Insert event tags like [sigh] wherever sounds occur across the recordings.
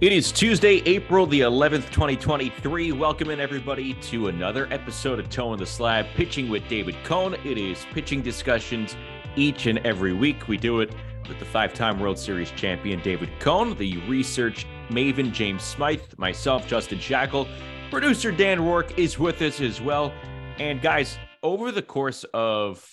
It is Tuesday, April the 11th, 2023. Welcome in everybody to another episode of Toeing the Slab, pitching with David Cone. It is pitching discussions each and every week. We do it with the five-time World Series champion David Cone, the research maven James Smythe, myself, Justin Shackil, producer Dan Rourke is with us as well. And guys, over the course of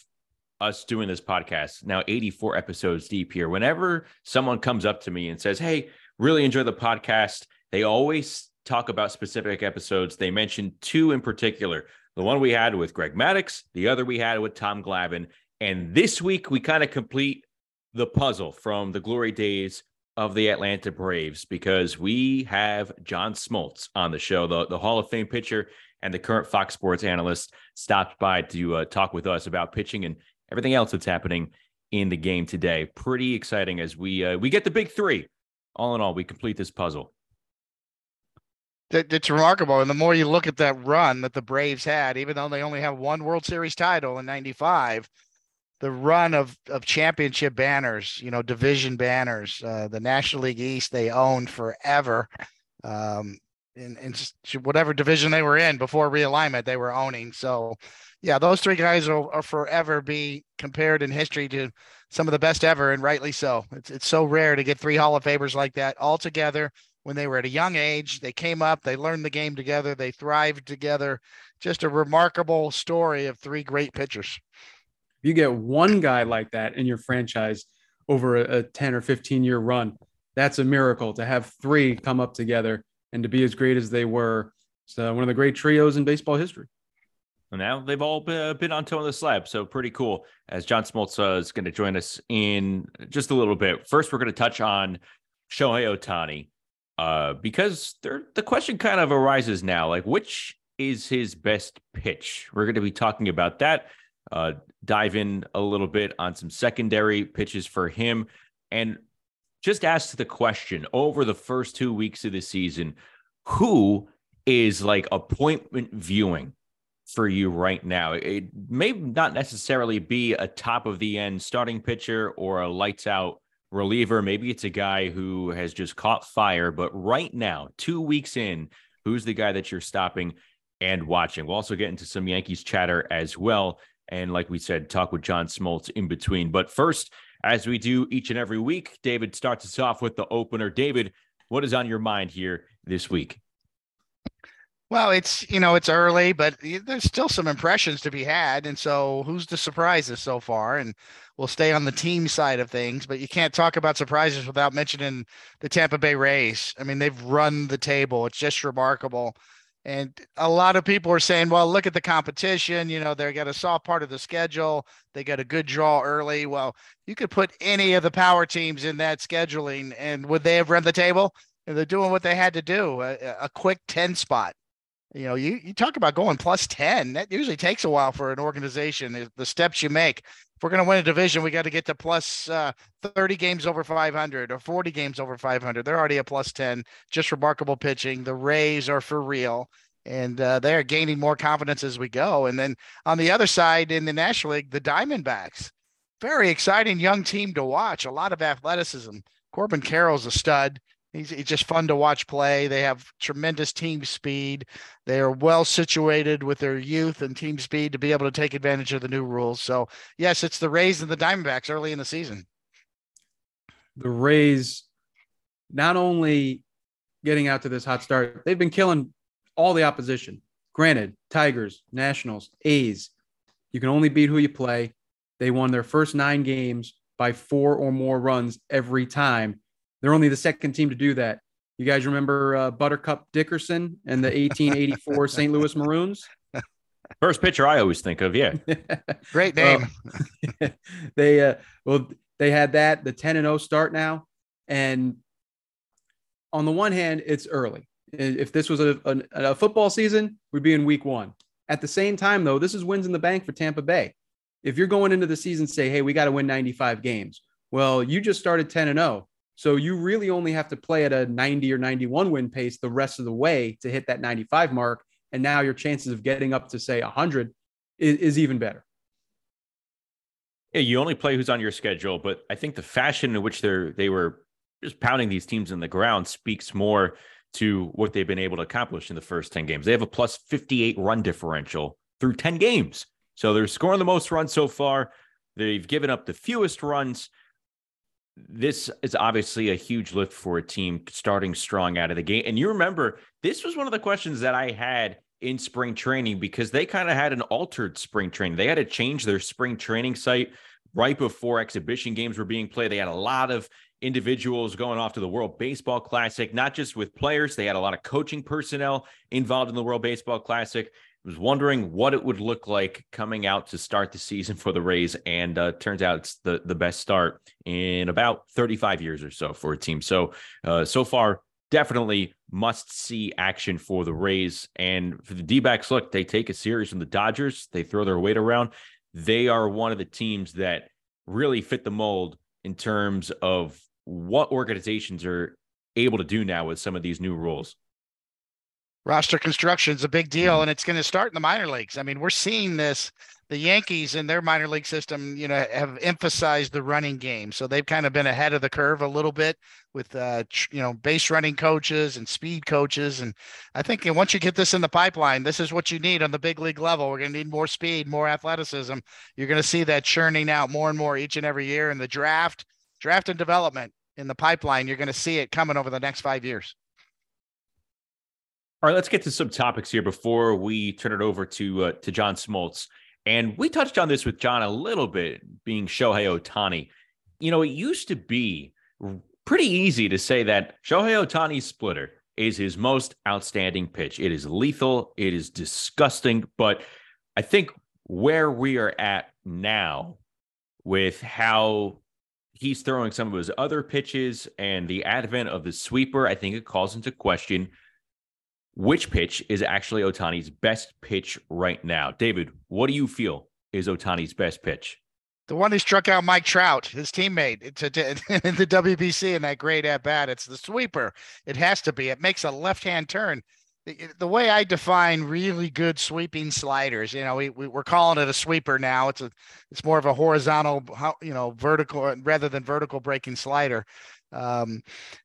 us doing this podcast, now 84 episodes deep here, whenever someone comes up to me and says, Hey, really enjoy the podcast, they always talk about specific episodes. They mentioned two in particular the one we had with Greg Maddux, the other we had with Tom Glavine. And this week, we kind of complete the puzzle from the glory days of the Atlanta Braves because we have John Smoltz on the show, the, the Hall of Fame pitcher and the current Fox Sports analyst, stopped by to uh, talk with us about pitching and everything else that's happening in the game today. Pretty exciting as we uh, we get the big three. All in all, we complete this puzzle. It's remarkable, and the more you look at that run that the Braves had, even though they only have one World Series title in '95, the run of of championship banners, you know, division banners, uh, the National League East they owned forever. Um, in, in whatever division they were in before realignment, they were owning. So, yeah, those three guys will, will, forever be compared in history to some of the best ever, and rightly so. It's it's so rare to get three Hall of Famers like that all together when they were at a young age. They came up, they learned the game together, they thrived together. Just a remarkable story of three great pitchers. If you get one guy like that in your franchise over a, a 10 or 15 year run, that's a miracle to have three come up together and to be as great as they were. It's uh, one of the great trios in baseball history. And now they've all been on Toeing the Slab. So pretty cool. As John Smoltz uh, is going to join us in just a little bit. First, we're going to touch on Shohei Ohtani uh, because the question kind of arises now like, which is his best pitch? We're going to be talking about that uh, dive in a little bit on some secondary pitches for him and just ask the question over the first two weeks of the season who is like appointment viewing for you right now? It may not necessarily be a top of the end starting pitcher or a lights out reliever. Maybe it's a guy who has just caught fire, but right now, two weeks in, who's the guy that you're stopping and watching? We'll also get into some Yankees chatter as well. And like we said, talk with John Smoltz in between. But first, as we do each and every week, David starts us off with the opener. David, what is on your mind here this week? Well, it's you know it's early, but there's still some impressions to be had, and so who's the surprises so far? And we'll stay on the team side of things, but you can't talk about surprises without mentioning the Tampa Bay Rays. I mean, they've run the table; it's just remarkable and a lot of people are saying, well, look at the competition. You know, they got a soft part of the schedule. They got a good draw early. Well, you could put any of the power teams in that scheduling, and would they have run the table? And they're doing what they had to do a, a quick 10 spot. You know, you, you talk about going plus 10. That usually takes a while for an organization, the steps you make if we're going to win a division, we got to get to plus, uh, 30 games over 500 or 40 games over 500. They're already a plus 10. Just remarkable pitching. The Rays are for real. And uh, they're gaining more confidence as we go. And then on the other side in the National League, the Diamondbacks, very exciting young team to watch. A lot of athleticism. Corbin Carroll's a stud. He's, he's just fun to watch play. They have tremendous team speed. They are well situated with their youth and team speed to be able to take advantage of the new rules. So, yes, it's the Rays and the Diamondbacks early in the season. The Rays, not only getting out to this hot start, they've been killing all the opposition. Granted, Tigers, Nationals, A's, you can only beat who you play. They won their first nine games by four or more runs every time they're only the second team to do that. You guys remember uh, Buttercup Dickerson and the 1884 St. [laughs] Louis Maroons? First pitcher I always think of, yeah. [laughs] Great name. Um, [laughs] they uh, well, they had that the 10 and 0 start now, and on the one hand, it's early. If this was a, a, a football season, we'd be in week one. At the same time, though, this is wins in the bank for Tampa Bay. If you're going into the season, say, hey, we got to win 95 games. Well, you just started 10 and 0. So you really only have to play at a 90 or 91 win pace the rest of the way to hit that 95 mark. And now your chances of getting up to say 100 is, is even better. Yeah, you only play who's on your schedule, but I think the fashion in which they're they were just pounding these teams in the ground speaks more to what they've been able to accomplish in the first 10 games. They have a plus 58 run differential through 10 games. So they're scoring the most runs so far. They've given up the fewest runs. This is obviously a huge lift for a team starting strong out of the gate. And you remember, this was one of the questions that I had in spring training because they kind of had an altered spring training. They had to change their spring training site right before exhibition games were being played. They had a lot of individuals going off to the World Baseball Classic, not just with players, they had a lot of coaching personnel involved in the World Baseball Classic. Was wondering what it would look like coming out to start the season for the Rays, and uh, turns out it's the the best start in about 35 years or so for a team. So uh, so far, definitely must see action for the Rays and for the D backs. Look, they take a series from the Dodgers, they throw their weight around. They are one of the teams that really fit the mold in terms of what organizations are able to do now with some of these new rules. Roster construction is a big deal, mm-hmm. and it's going to start in the minor leagues. I mean, we're seeing this. The Yankees in their minor league system, you know, have emphasized the running game, so they've kind of been ahead of the curve a little bit with, uh, you know, base running coaches and speed coaches. And I think once you get this in the pipeline, this is what you need on the big league level. We're going to need more speed, more athleticism. You're going to see that churning out more and more each and every year in the draft draft and development in the pipeline. You're going to see it coming over the next five years. All right, let's get to some topics here before we turn it over to uh, to John Smoltz. And we touched on this with John a little bit, being Shohei Ohtani. You know, it used to be pretty easy to say that Shohei Ohtani's splitter is his most outstanding pitch. It is lethal, it is disgusting, but I think where we are at now with how he's throwing some of his other pitches and the advent of the sweeper, I think it calls into question which pitch is actually Ohtani's best pitch right now. David, what do you feel is Ohtani's best pitch? The one who struck out Mike Trout, his teammate, in [laughs] the WBC in that great at bat. It's the sweeper. It has to be. It makes a left hand turn the, the way I define really good sweeping sliders, you know, we, we are calling it a sweeper now. It's a it's more of a horizontal, you know, vertical rather than vertical breaking slider. Um,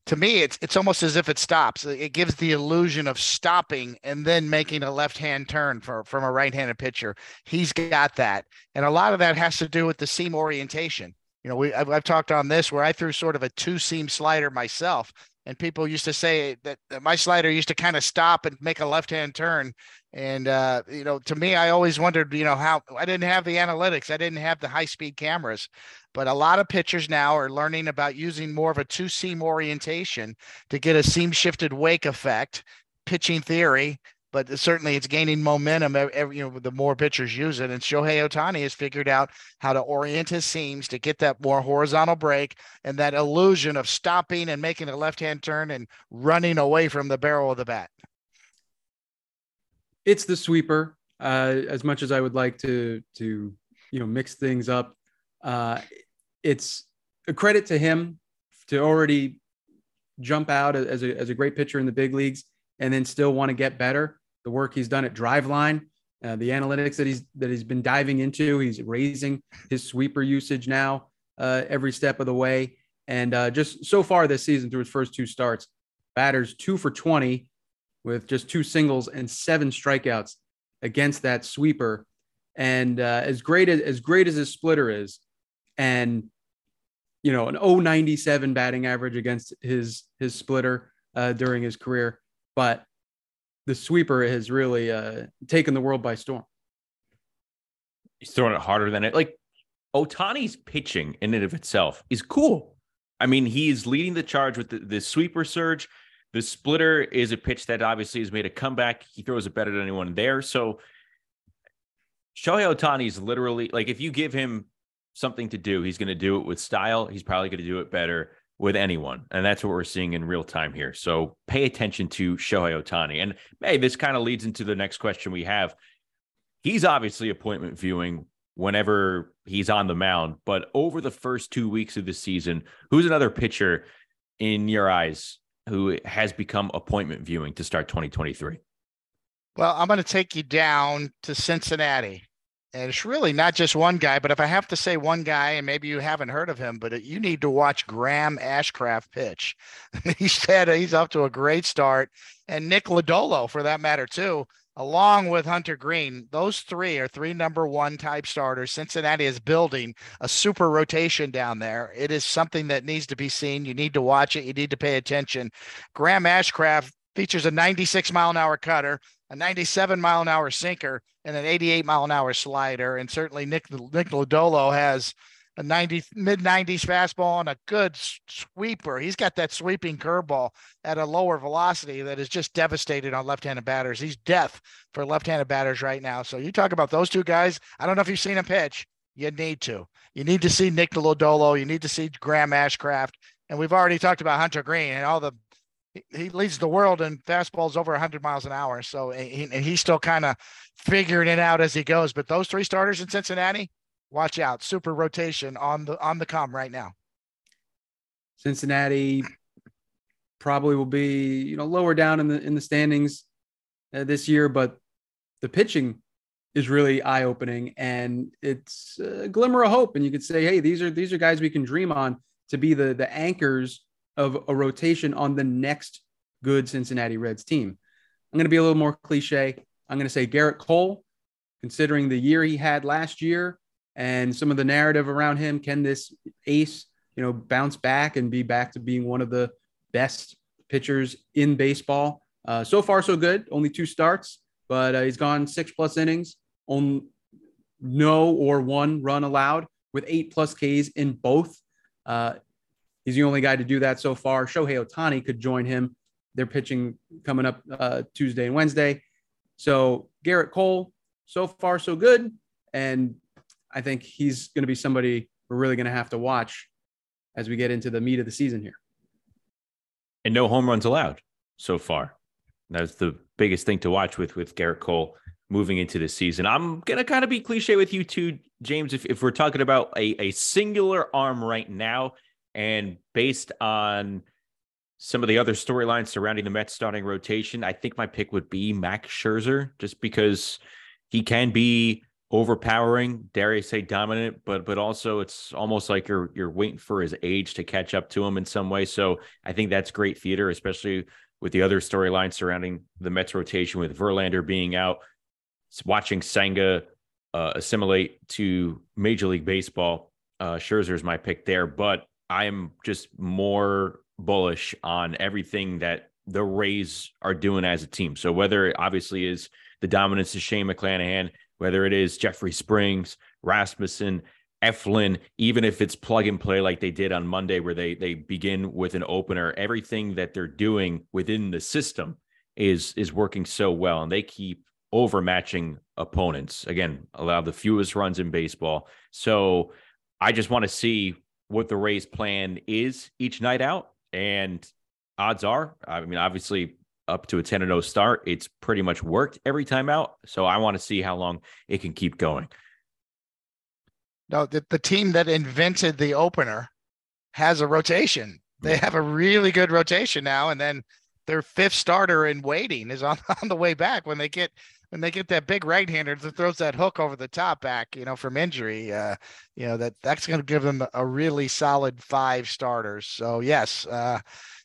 to me, it's it's almost as if it stops. It gives the illusion of stopping and then making a left hand turn for, from a right handed pitcher. He's got that, and a lot of that has to do with the seam orientation. You know, we I've, I've talked on this where I threw sort of a two seam slider myself and people used to say that, my slider used to kind of stop and make a left hand turn. And uh, you know to me i always wondered you know how i didn't have the analytics i didn't have the high speed cameras. But a lot of pitchers now are learning about using more of a two seam orientation to get a seam shifted wake effect pitching theory but certainly it's gaining momentum every, you know the more pitchers use it and Shohei Ohtani has figured out how to orient his seams to get that more horizontal break and that illusion of stopping and making a left-hand turn and running away from the barrel of the bat. It's the sweeper. Uh, as much as I would like to to you know mix things up, uh, it's a credit to him to already jump out as a, as a great pitcher in the big leagues and then still want to get better the work he's done at Driveline, uh, the analytics that he's that he's been diving into. He's raising his sweeper usage now uh, every step of the way, and uh, just so far this season through his first two starts, batters two for twenty with just two singles and seven strikeouts against that sweeper. And uh, as great as as great as his splitter is, and you know an 097 batting average against his his splitter uh, during his career, but the sweeper has really uh, taken the world by storm. He's throwing it harder than it. Like Ohtani's pitching in and of itself is cool. I mean, he's leading the charge with the, the sweeper surge. The splitter is a pitch that obviously has made a comeback. He throws it better than anyone there. So Shohei Ohtani is literally like if you give him something to do, he's going to do it with style. He's probably going to do it better with anyone. And that's what we're seeing in real time here. So pay attention to Shohei Ohtani. And hey, this kind of leads into the next question we have. He's obviously appointment viewing whenever he's on the mound, but over the first two weeks of the season, who's another pitcher in your eyes who has become appointment viewing to start 2023? Well, I'm going to take you down to Cincinnati and it's really not just one guy, but if I have to say one guy, and maybe you haven't heard of him, but you need to watch Graham Ashcraft pitch. [laughs] he's had he's up to a great start, and Nick Lodolo for that matter too, along with Hunter Greene. Those three are three number one type starters. Cincinnati is building a super rotation down there. It is something that needs to be seen. You need to watch it. You need to pay attention. Graham Ashcraft features a 96 mile an hour cutter, a 97 mile an hour sinker, and an 88 mile an hour slider. And certainly Nick, Nick Lodolo has a 90 mid 90s fastball and a good sweeper. He's got that sweeping curveball at a lower velocity that is just devastated on left-handed batters. He's death for left-handed batters right now. So you talk about those two guys. I don't know if you've seen him pitch. You need to. You need to see Nick Lodolo. You need to see Graham Ashcraft. And we've already talked about Hunter Greene and all the he leads the world in fastballs over 100 miles an hour. So and he's still kind of figuring it out as he goes. But those three starters in Cincinnati, watch out. Super rotation on the on the come right now. Cincinnati probably will be you know lower down in the in the standings uh, this year, but the pitching is really eye opening and it's a glimmer of hope. And you could say, hey, these are these are guys we can dream on to be the the anchors of a rotation on the next good Cincinnati Reds team. I'm going to be a little more cliche. I'm going to say Gerrit Cole, considering the year he had last year and some of the narrative around him. Can this ace, you know, bounce back and be back to being one of the best pitchers in baseball? Uh, so far, so good. Only two starts, but uh, he's gone six plus innings, on no or one run allowed with eight plus Ks in both. Uh, He's the only guy to do that so far. Shohei Ohtani could join him. They're pitching coming up uh, Tuesday and Wednesday. So Gerrit Cole, so far so good, and I think he's going to be somebody we're really going to have to watch as we get into the meat of the season here. And no home runs allowed so far. That's the biggest thing to watch with with Gerrit Cole moving into the season. I'm gonna kind of be cliche with you too, James. If, if we're talking about a, a singular arm right now, and based on some of the other storylines surrounding the Mets starting rotation, I think my pick would be Max Scherzer, just because he can be overpowering, dare I say dominant, but but also it's almost like you're you're waiting for his age to catch up to him in some way. So I think that's great theater, especially with the other storylines surrounding the Mets rotation with Verlander being out, watching Senga uh, assimilate to Major League Baseball. Uh, Scherzer is my pick there, but I'm just more bullish on everything that the Rays are doing as a team. So whether it obviously is the dominance of Shane McClanahan, whether it is Jeffrey Springs, Rasmussen, Eflin, even if it's plug and play like they did on Monday, where they they begin with an opener, everything that they're doing within the system is is working so well, and they keep overmatching opponents. Again, allow the fewest runs in baseball. So I just want to see what the Rays plan is each night out. And odds are, I mean, obviously up to a 10 0 start, it's pretty much worked every time out. So I want to see how long it can keep going. No, the, the team that invented the opener has a rotation. They have a really good rotation now. And then their fifth starter in waiting is on, [laughs] on the way back when they get when they get that big right hander that throws that hook over the top back, you know, from injury, uh, you know, that that's going to give them a really solid five starters. So yes, uh,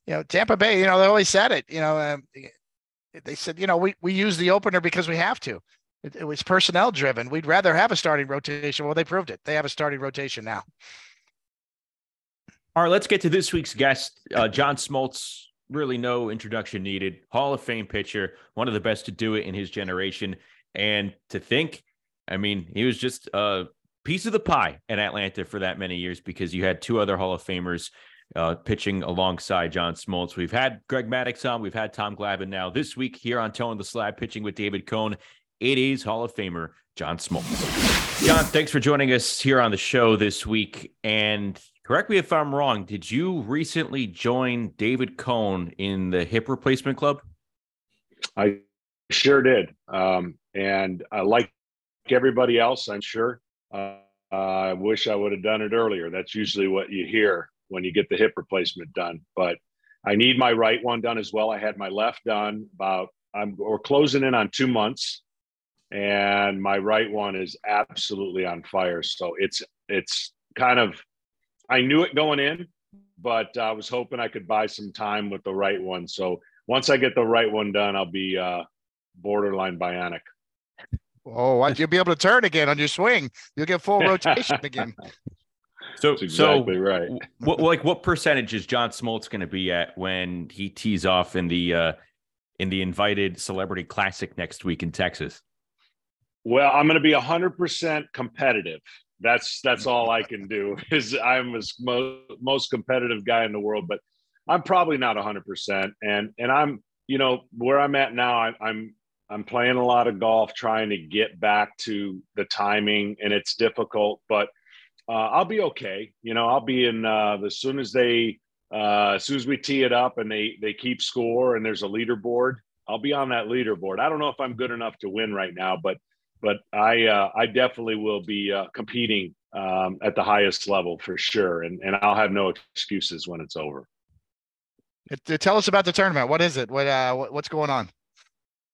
you know, Tampa Bay, you know, they always said it, you know, um, they said, you know, we, we use the opener because we have to. It, it, was personnel driven. We'd rather have a starting rotation. Well, they proved it. They have a starting rotation now. All right, let's get to this week's guest, uh, John Smoltz really no introduction needed. Hall of Fame pitcher, one of the best to do it in his generation. And to think, I mean, he was just a piece of the pie in Atlanta for that many years because you had two other Hall of Famers uh, pitching alongside John Smoltz. We've had Greg Maddux on, we've had Tom Glavine now. This week here on Toeing the Slab, pitching with David Cone, it is Hall of Famer John Smoltz. John, thanks for joining us here on the show this week. And correct me if I'm wrong. Did you recently join David Cone in the hip replacement club? I sure did. Um, and uh, like everybody else, I'm sure. Uh, I wish I would have done it earlier. That's usually what you hear when you get the hip replacement done. But I need my right one done as well. I had my left done about I'm we're closing in on two months. and my right one is absolutely on fire. So it's it's kind of I knew it going in, but I was hoping I could buy some time with the right one. So once I get the right one done, I'll be uh, borderline bionic. Oh, you'll be able to turn again on your swing. You'll get full [laughs] rotation again. So, That's exactly so right. what, like, what percentage is John Smoltz going to be at when he tees off in the uh, in the invited Celebrity Classic next week in Texas? Well, I'm going to be 100% competitive. That's that's all I can do. [laughs] Is I'm the most, most competitive guy in the world, but I'm probably not 100%. And and I'm you know where I'm at now. I, I'm I'm playing a lot of golf, trying to get back to the timing, and it's difficult, but uh, I'll be okay. You know, I'll be in uh, as soon as they uh, as soon as we tee it up and they they keep score and there's a leaderboard. I'll be on that leaderboard. I don't know if I'm good enough to win right now, but but I uh, I definitely will be uh, competing um, at the highest level for sure, and and I'll have no excuses when it's over. Tell us about the tournament. What is it? What uh, what's going on?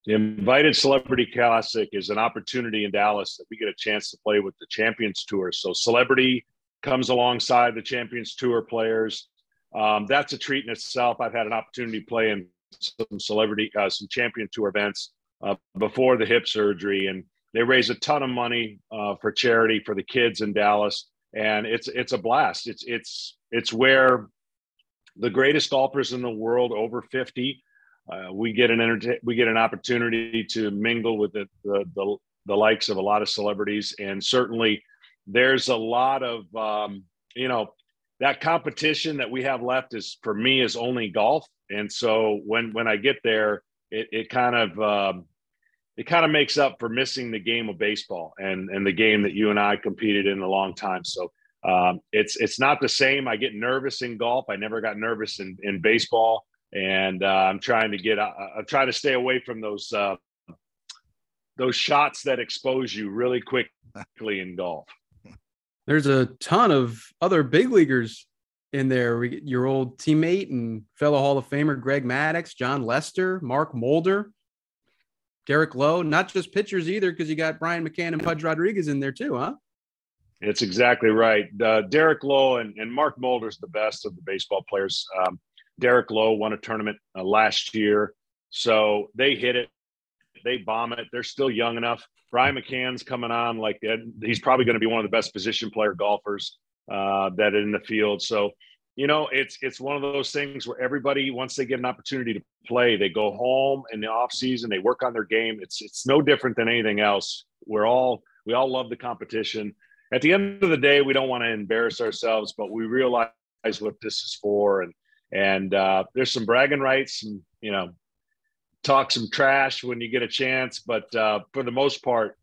The Invited Celebrity Classic is an opportunity in Dallas that we get a chance to play with the Champions Tour. So celebrity comes alongside the Champions Tour players. Um, that's a treat in itself. I've had an opportunity to play in some celebrity, uh, some Champion Tour events uh, before the hip surgery, and they raise a ton of money uh, for charity for the kids in Dallas, and it's it's a blast. It's it's it's where the greatest golfers in the world over 50 uh, we get an enter- we get an opportunity to mingle with the, the, the the likes of a lot of celebrities and certainly there's a lot of um, you know that competition that we have left is for me is only golf and so when when i get there it, it kind of um, it kind of makes up for missing the game of baseball and and the game that you and i competed in a long time so um, it's it's not the same i get nervous in golf i never got nervous in in baseball and uh, I'm trying to get. Uh, I'm trying to stay away from those uh, those shots that expose you really quickly in golf. There's a ton of other big leaguers in there. Your old teammate and fellow Hall of Famer Greg Maddux, Jon Lester, Mark Mulder, Derek Lowe. Not just pitchers either, because you got Brian McCann and Pudge Rodriguez in there too, huh? It's exactly right. Uh, Derek Lowe and, and Mark Mulder's the best of the baseball players. Um, Derek Lowe won a tournament uh, last year. So they hit it, they bomb it. They're still young enough. Brian McCann's coming on like that. he's probably going to be one of the best position player golfers uh, that in the field. So, you know, it's it's one of those things where everybody once they get an opportunity to play, they go home in the off season, they work on their game. It's it's no different than anything else. We're all we all love the competition. At the end of the day, we don't want to embarrass ourselves, but we realize what this is for and and uh, there's some bragging rights and you know talk some trash when you get a chance but uh, for the most part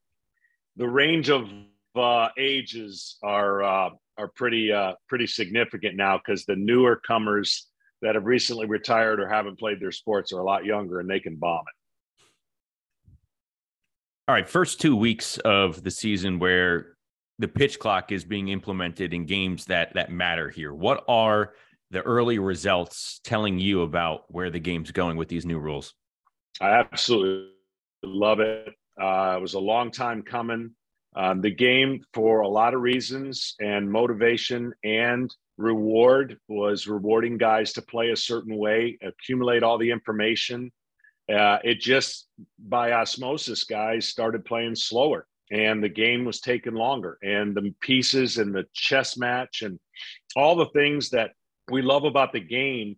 the range of uh, ages are uh, are pretty uh, pretty significant now because the newer comers that have recently retired or haven't played their sports are a lot younger and they can bomb it all right first two weeks of the season where the pitch clock is being implemented in games that that matter here what are the early results telling you about where the game's going with these new rules? I absolutely love it. Uh, it was a long time coming. Um, the game, for a lot of reasons and motivation and reward, was rewarding guys to play a certain way, accumulate all the information. Uh, it just, by osmosis, guys started playing slower and the game was taking longer. And the pieces and the chess match and all the things that we love about the game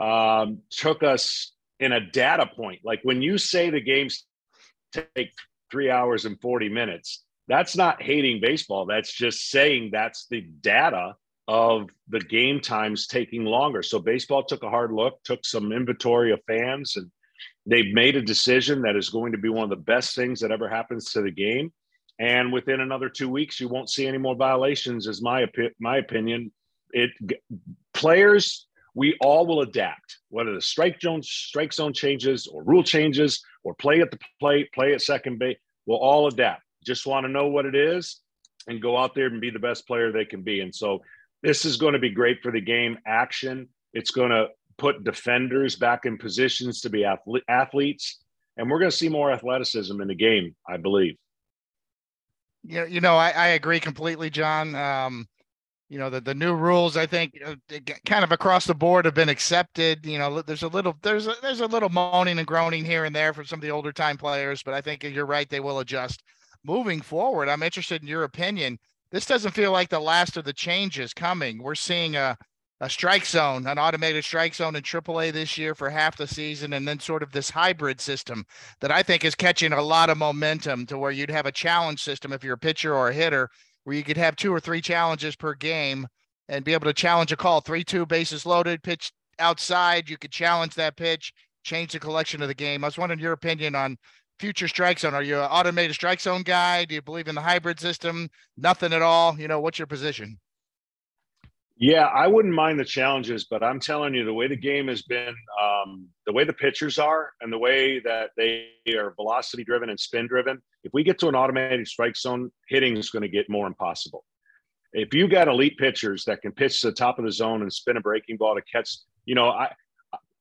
um, took us in a data point. Like when you say the games take three hours and 40 minutes, that's not hating baseball. That's just saying that's the data of the game times taking longer. So baseball took a hard look, took some inventory of fans, and they've made a decision that is going to be one of the best things that ever happens to the game. And within another two weeks, you won't see any more violations, is my my opinion. It players, we all will adapt, whether the strike zone strike zone changes or rule changes or play at the plate, play at second base. We'll all adapt. Just want to know what it is and go out there and be the best player they can be. And so this is going to be great for the game action. It's going to put defenders back in positions to be athletes. and we're going to see more athleticism in the game, I believe. Yeah, you know, I, I agree completely, John. Um, you know, the, the new rules, I think, kind of across the board have been accepted. You know, there's a little there's a, there's a little moaning and groaning here and there from some of the older time players, but I think you're right; they will adjust. Moving forward, I'm interested in your opinion. This doesn't feel like the last of the changes coming. We're seeing a a strike zone, an automated strike zone in AAA this year for half the season, and then sort of this hybrid system that I think is catching a lot of momentum to where you'd have a challenge system if you're a pitcher or a hitter, where you could have two or three challenges per game and be able to challenge a call, three, two bases loaded, pitch outside. You could challenge that pitch, change the collection of the game. I was wondering your opinion on future strike zone. Are you an automated strike zone guy? Do you believe in the hybrid system? Nothing at all. You know, what's your position? Yeah, I wouldn't mind the challenges, but I'm telling you, the way the game has been, um, the way the pitchers are, and the way that they are velocity driven and spin driven, if we get to an automated strike zone, hitting is going to get more impossible. If you got elite pitchers that can pitch to the top of the zone and spin a breaking ball to catch, you know, I,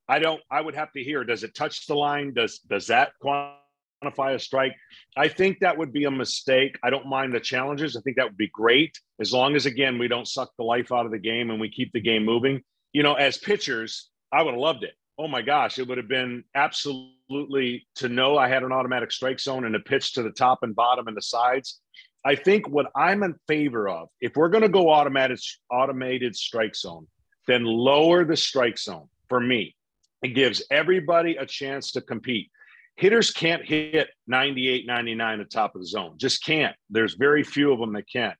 I don't. I would have to hear. Does it touch the line? Does does that quantify a strike. I think that would be a mistake. I don't mind the challenges. I think that would be great as long as, again, we don't suck the life out of the game and we keep the game moving. You know, as pitchers, I would have loved it. Oh my gosh, it would have been absolutely to know I had an automatic strike zone and a pitch to the top and bottom and the sides. I think what I'm in favor of, if we're going to go automated automated strike zone, then lower the strike zone for me. It gives everybody a chance to compete hitters can't hit 98, 99 at the top of the zone. Just can't. There's very few of them that can.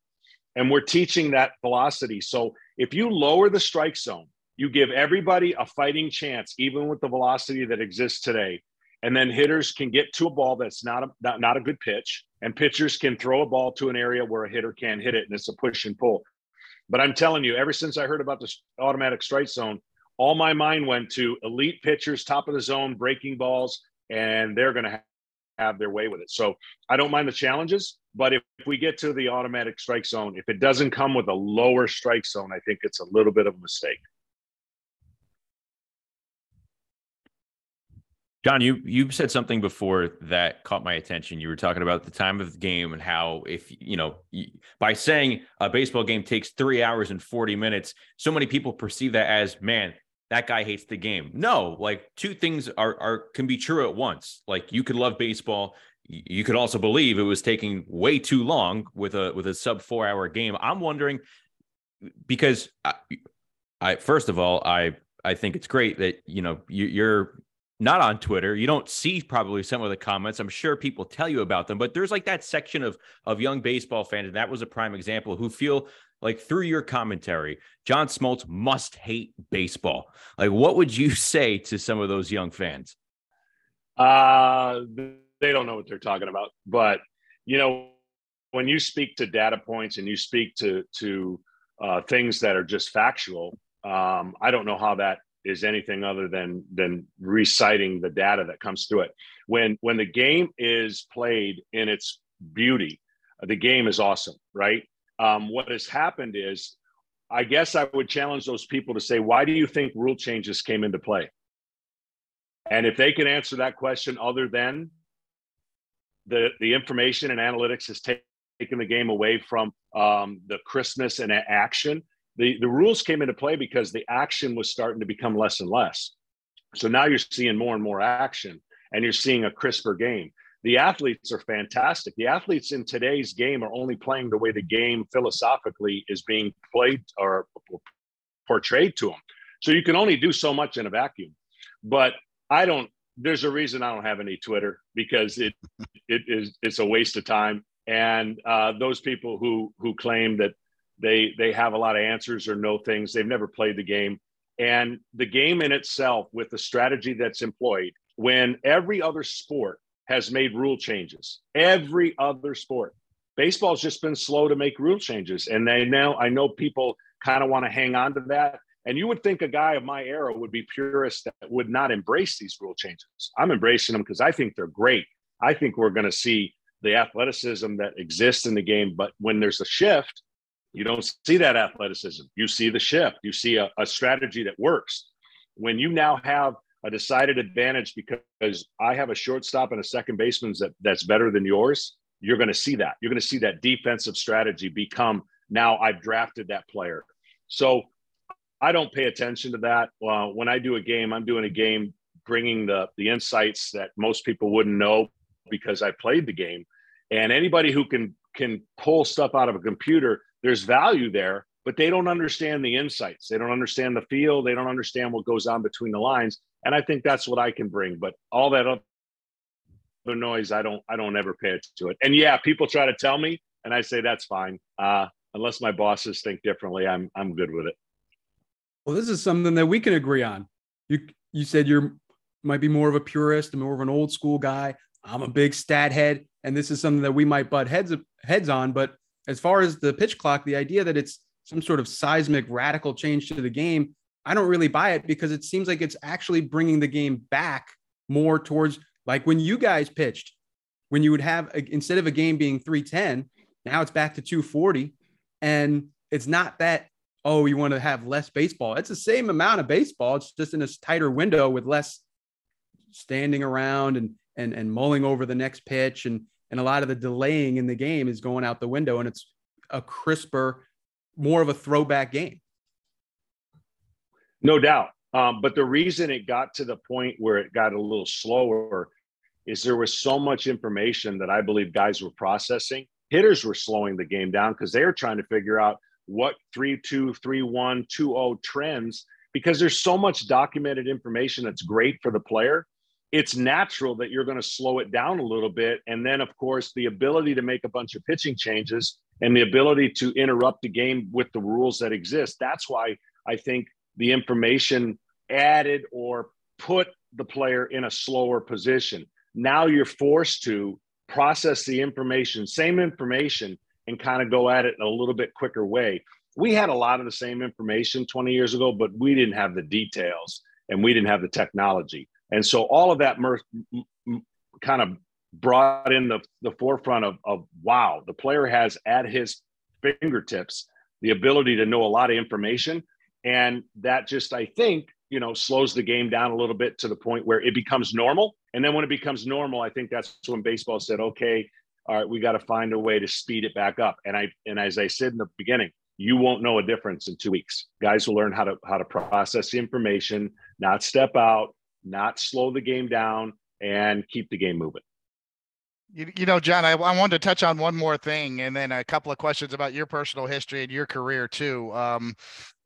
And we're teaching that velocity. So if you lower the strike zone, you give everybody a fighting chance, even with the velocity that exists today. And then hitters can get to a ball that's not a, not, not a good pitch, and pitchers can throw a ball to an area where a hitter can't hit it, and it's a push and pull. But I'm telling you, ever since I heard about the automatic strike zone, all my mind went to elite pitchers, top of the zone, breaking balls, and they're going to have their way with it. So I don't mind the challenges, but if, if, we get to the automatic strike zone, if it doesn't come with a lower strike zone, I think it's a little bit of a mistake. John, you you said something before that caught my attention. You were talking about the time of the game and how if you know by saying a baseball game takes 3 hours and 40 minutes, so many people perceive that as man, that guy hates the game. No, like two things are are can be true at once. Like you could love baseball, you could also believe it was taking way too long with a with a sub 4 hour game. I'm wondering because I, I first of all, I I think it's great that you know you, you're not on Twitter. You don't see probably some of the comments. I'm sure people tell you about them, but there's like that section of of young baseball fans, and that was a prime example who feel like through your commentary, John Smoltz must hate baseball. Like, what would you [laughs] say to some of those young fans? Uh, they don't know what they're talking about. But you know, when you speak to data points and you speak to to uh, things that are just factual, um, I don't know how that is anything other than than reciting the data that comes through it. When when the game is played in its beauty, the game is awesome, right? Um, what has happened is, I guess I would challenge those people to say, why do you think rule changes came into play? And if they can answer that question other than the, the information and analytics has taken the game away from um, the crispness and action, the, the rules came into play because the action was starting to become less and less. So now you're seeing more and more action and you're seeing a crisper game the athletes are fantastic. The athletes in today's game are only playing the way the game philosophically is being played or portrayed to them. So you can only do so much in a vacuum. But I don't. There's a reason I don't have any Twitter because it [laughs] it is it's a waste of time. And uh, those people who who claim that they they have a lot of answers or know things, they've never played the game. And the game in itself, with the strategy that's employed, when every other sport has made rule changes. Every other sport. Baseball's just been slow to make rule changes. And they now, I know people kind of want to hang on to that. And you would think a guy of my era would be purist that would not embrace these rule changes. I'm embracing them because I think they're great. I think we're going to see the athleticism that exists in the game. But when there's a shift, you don't see that athleticism. You see the shift. You see a, a strategy that works. When you now have a decided advantage because I have a shortstop and a second baseman that, that's better than yours, you're going to see that. You're going to see that defensive strategy become now I've drafted that player. So I don't pay attention to that. Uh, when I do a game, I'm doing a game bringing the the insights that most people wouldn't know because I played the game. And anybody who can can pull stuff out of a computer, there's value there, but they don't understand the insights. They don't understand the feel. They don't understand what goes on between the lines. And I think that's what I can bring. But all that other noise, I don't I don't ever pay attention to it. And yeah, people try to tell me, and I say that's fine. Uh, unless my bosses think differently, I'm I'm good with it. Well, this is something that we can agree on. You you said you're might be more of a purist and more of an old school guy. I'm a big stat head, and this is something that we might butt heads heads on. But as far as the pitch clock, the idea that it's some sort of seismic radical change to the game, I don't really buy it because it seems like it's actually bringing the game back more towards like when you guys pitched, when you would have instead of a game being 310, now it's back to 240. And it's not that, oh, you want to have less baseball. It's the same amount of baseball. It's just in a tighter window with less standing around and and and mulling over the next pitch and and a lot of the delaying in the game is going out the window and it's a crisper more of a throwback game. No doubt. Um, but the reason it got to the point where it got a little slower is there was so much information that i believe guys were processing. Hitters were slowing the game down because they were trying to figure out what 3-2 3-1 2-0 trends because there's so much documented information that's great for the player. It's natural that you're going to slow it down a little bit. And then, of course, the ability to make a bunch of pitching changes and the ability to interrupt the game with the rules that exist. That's why I think the information added or put the player in a slower position. Now you're forced to process the information, same information, and kind of go at it in a little bit quicker way. We had a lot of the same information 20 years ago, but we didn't have the details and we didn't have the technology. And so all of that mer- kind of brought in the, the forefront of, of wow, the player has at his fingertips the ability to know a lot of information. And that just, I think, you know, slows the game down a little bit to the point where it becomes normal. And then when it becomes normal, I think that's when baseball said, okay, all right, we got to find a way to speed it back up. And I, and as I said in the beginning, you won't know a difference in two weeks. Guys will learn how to how to process the information, not step out, not slow the game down, and keep the game moving. You, you know, John, I, I wanted to touch on one more thing and then a couple of questions about your personal history and your career too. Um,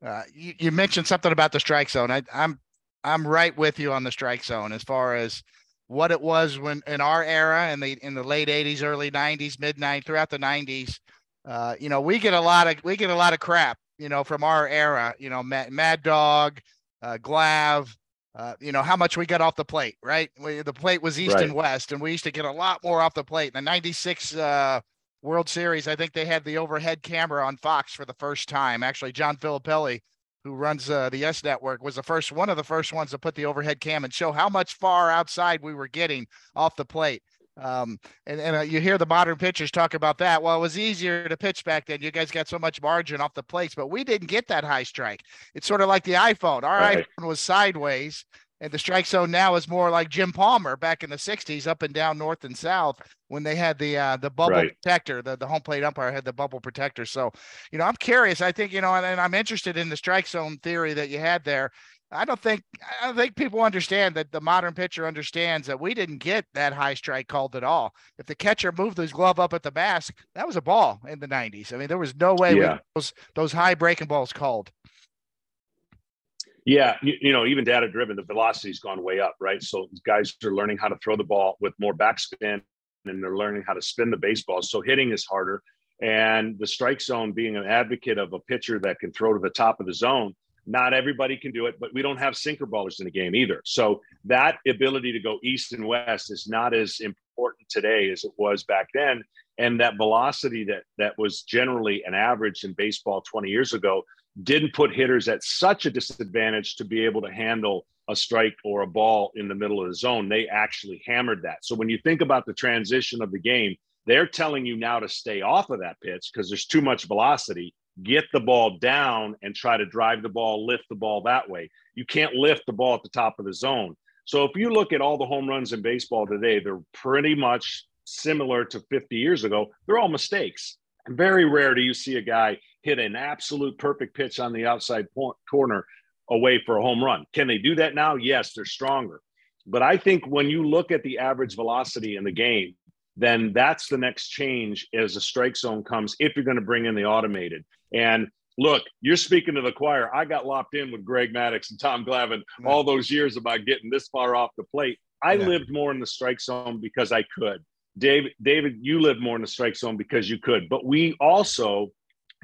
uh, you, you, mentioned something about the strike zone. I, I'm I'm right with you on the strike zone as far as what it was when in our era in the in the late 80s, early 90s, mid 90s, throughout the 90s. Uh, you know, we get a lot of we get a lot of crap, you know, from our era. You know, Mad, Mad Dog, uh, Glav, uh, you know how much we got off the plate, right? We, the plate was east right. and west, and we used to get a lot more off the plate. In the '96 uh, World Series, I think they had the overhead camera on Fox for the first time. Actually, John Filippelli, who runs uh, the YES Network, was the first one of the first ones to put the overhead cam and show how much far outside we were getting off the plate. Um, and and uh, you hear the modern pitchers talk about that. Well, it was easier to pitch back then. You guys got so much margin off the plates, but we didn't get that high strike. It's sort of like the iPhone. Our right. iPhone was sideways, and the strike zone now is more like Jim Palmer back in the '60s, up and down north and south when they had the uh, the bubble right. protector. The the home plate umpire had the bubble protector. So, you know, I'm curious. I think you know, and, and I'm interested in the strike zone theory that you had there. I don't think I don't think people understand that the modern pitcher understands that we didn't get that high strike called at all. If the catcher moved his glove up at the mask, that was a ball in the 90s. I mean, there was no way yeah. those those high breaking balls called. Yeah, you, you know, even data driven, the velocity's gone way up, right? So guys are learning how to throw the ball with more backspin and they're learning how to spin the baseball. So hitting is harder. And the strike zone being an advocate of a pitcher that can throw to the top of the zone not everybody can do it, but we don't have sinker ballers in the game either. So that ability to go east and west is not as important today as it was back then. And that velocity that that was generally an average in baseball 20 years ago didn't put hitters at such a disadvantage to be able to handle a strike or a ball in the middle of the zone. They actually hammered that. So when you think about the transition of the game, they're telling you now to stay off of that pitch because there's too much velocity get the ball down and try to drive the ball, lift the ball that way. You can't lift the ball at the top of the zone. So if you look at all the home runs in baseball today, they're pretty much similar to 50 years ago. They're all mistakes. And very rare do you see a guy hit an absolute perfect pitch on the outside corner away for a home run. Can they do that now? Yes, they're stronger. But I think when you look at the average velocity in the game, then that's the next change as the strike zone comes if you're going to bring in the automated. And look, you're speaking to the choir. I got locked in with Greg Maddux and Tom Glavine all those years about getting this far off the plate. I yeah. lived more in the strike zone because I could. David, David, you lived more in the strike zone because you could, but we also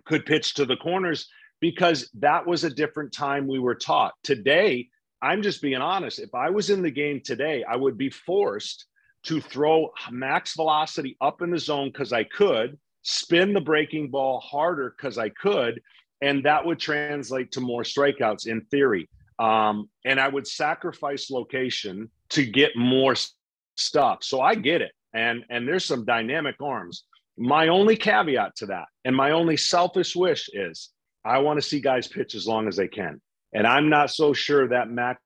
could pitch to the corners because that was a different time we were taught. Today, I'm just being honest. If I was in the game today, I would be forced to throw max velocity up in the zone because I could, spin the breaking ball harder because I could, and that would translate to more strikeouts in theory. Um, and I would sacrifice location to get more stuff. So I get it. And and there's some dynamic arms. My only caveat to that, and my only selfish wish is I want to see guys pitch as long as they can. And I'm not so sure that max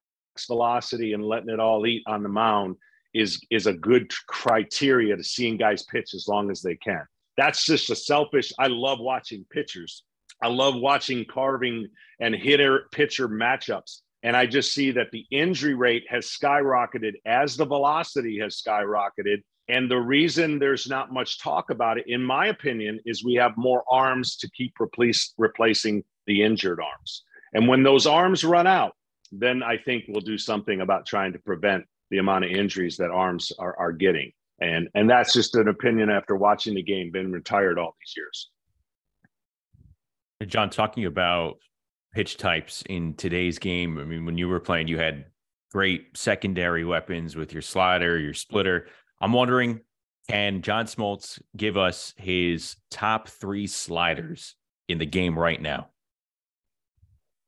velocity and letting it all eat on the mound is is a good criteria to seeing guys pitch as long as they can. That's just a selfish. I love watching pitchers. I love watching carving and hitter pitcher matchups. And I just see that the injury rate has skyrocketed as the velocity has skyrocketed. And the reason there's not much talk about it, in my opinion, is we have more arms to keep replace, replacing the injured arms. And when those arms run out, then I think we'll do something about trying to prevent the amount of injuries that arms are, are getting. And, and that's just an opinion after watching the game, been retired all these years. John, talking about pitch types in today's game, I mean, when you were playing, you had great secondary weapons with your slider, your splitter. I'm wondering, can John Smoltz give us his top three sliders in the game right now?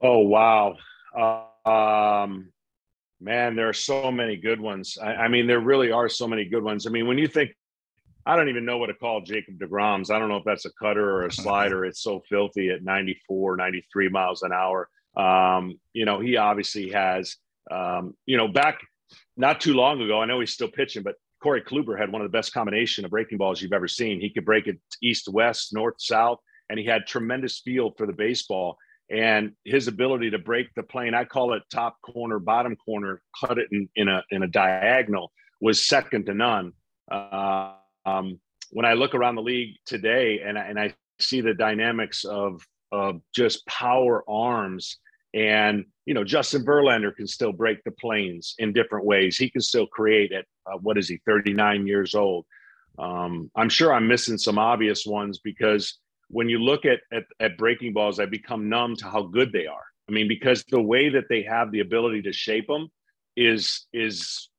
Oh, wow. Uh, um, man, there are so many good ones. I, I, mean, there really are so many good ones. I mean, when you think, I don't even know what to call Jacob DeGrom's. I don't know if that's a cutter or a [laughs] slider. It's so filthy at 94, 93 miles an hour. Um, you know, he obviously has, um, you know, back not too long ago, I know he's still pitching, but Corey Kluber had one of the best combination of breaking balls you've ever seen. He could break it east, west, north, south, and he had tremendous feel for the baseball and his ability to break the plane i call it top corner bottom corner cut it in, in a in a diagonal was second to none. Uh, um, when i look around the league today and I, and I see the dynamics of of just power arms and you know justin verlander can still break the planes in different ways. He can still create at uh, what is he 39 years old. Um, i'm sure i'm missing some obvious ones because when you look at, at, at breaking balls, I become numb to how good they are. I mean, because the way that they have the ability to shape them is is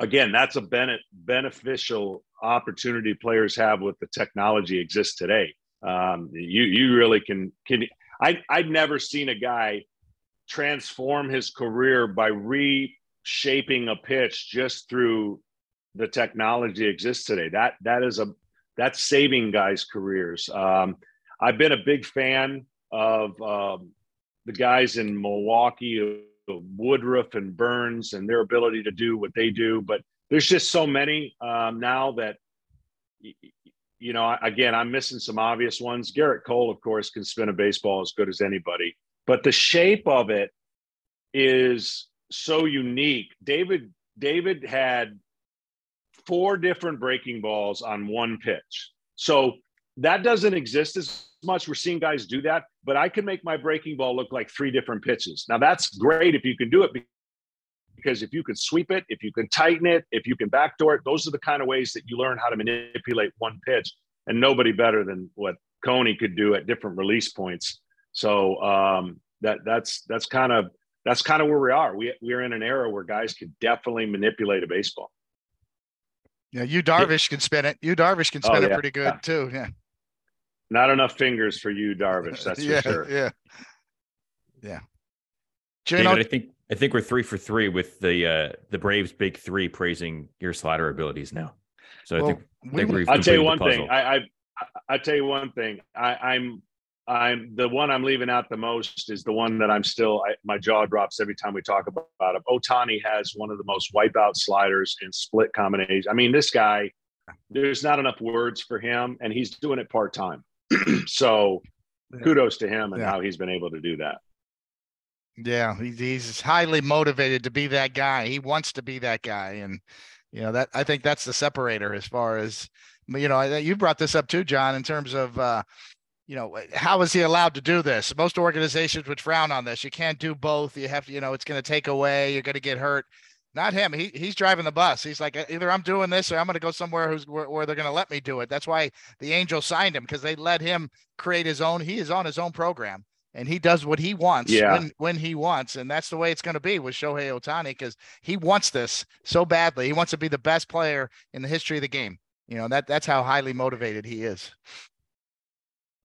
again, that's a bene- beneficial opportunity players have with the technology exists today. Um, you you really can can I I'd never seen a guy transform his career by reshaping a pitch just through the technology exists today. That that is a that's saving guys' careers. Um, I've been a big fan of um, the guys in Milwaukee, Woodruff and Burnes, and their ability to do what they do. But there's just so many um, now that, you know, again, I'm missing some obvious ones. Gerrit Cole, of course, can spin a baseball as good as anybody, but the shape of it is so unique. David David had four different breaking balls on one pitch. So that doesn't exist as much. We're seeing guys do that, but I can make my breaking ball look like three different pitches. Now that's great if you can do it because if you can sweep it, if you can tighten it, if you can backdoor it, those are the kind of ways that you learn how to manipulate one pitch. And nobody better than what Coney could do at different release points. So um, that that's that's kind of that's kind of where we are. We we're in an era where guys can definitely manipulate a baseball. Yeah, you Darvish can spin it. Yu Darvish can spin oh, yeah. it pretty good yeah. too. Yeah. Not enough fingers for you, Darvish. That's [laughs] yeah, for sure. Yeah. Yeah. David, I think I think we're three for three with the uh the Braves big three praising your slider abilities now. So well, I think, I think I'll tell you one thing. I, I I tell you one thing. I, I'm I'm the one I'm leaving out the most is the one that I'm still I, my jaw drops every time we talk about, about him. Ohtani has one of the most wipeout sliders and split combinations. I mean, this guy, there's not enough words for him, and he's doing it part time. [clears throat] so, kudos to him and yeah. how he's been able to do that. Yeah, he's, he's highly motivated to be that guy. He wants to be that guy, and you know that I think that's the separator as far as you know. You brought this up too, John, in terms of. uh you know, how is he allowed to do this? Most organizations would frown on this. You can't do both. You have to, you know, it's going to take away. You're going to get hurt. Not him. He he's driving the bus. He's like uh, either I'm doing this or I'm going to go somewhere who's where, where they're going to let me do it. That's why the Angels signed him because they let him create his own. He is on his own program and he does what he wants yeah. when when he wants, and that's the way it's going to be with Shohei Ohtani because he wants this so badly. He wants to be the best player in the history of the game. You know that that's how highly motivated he is.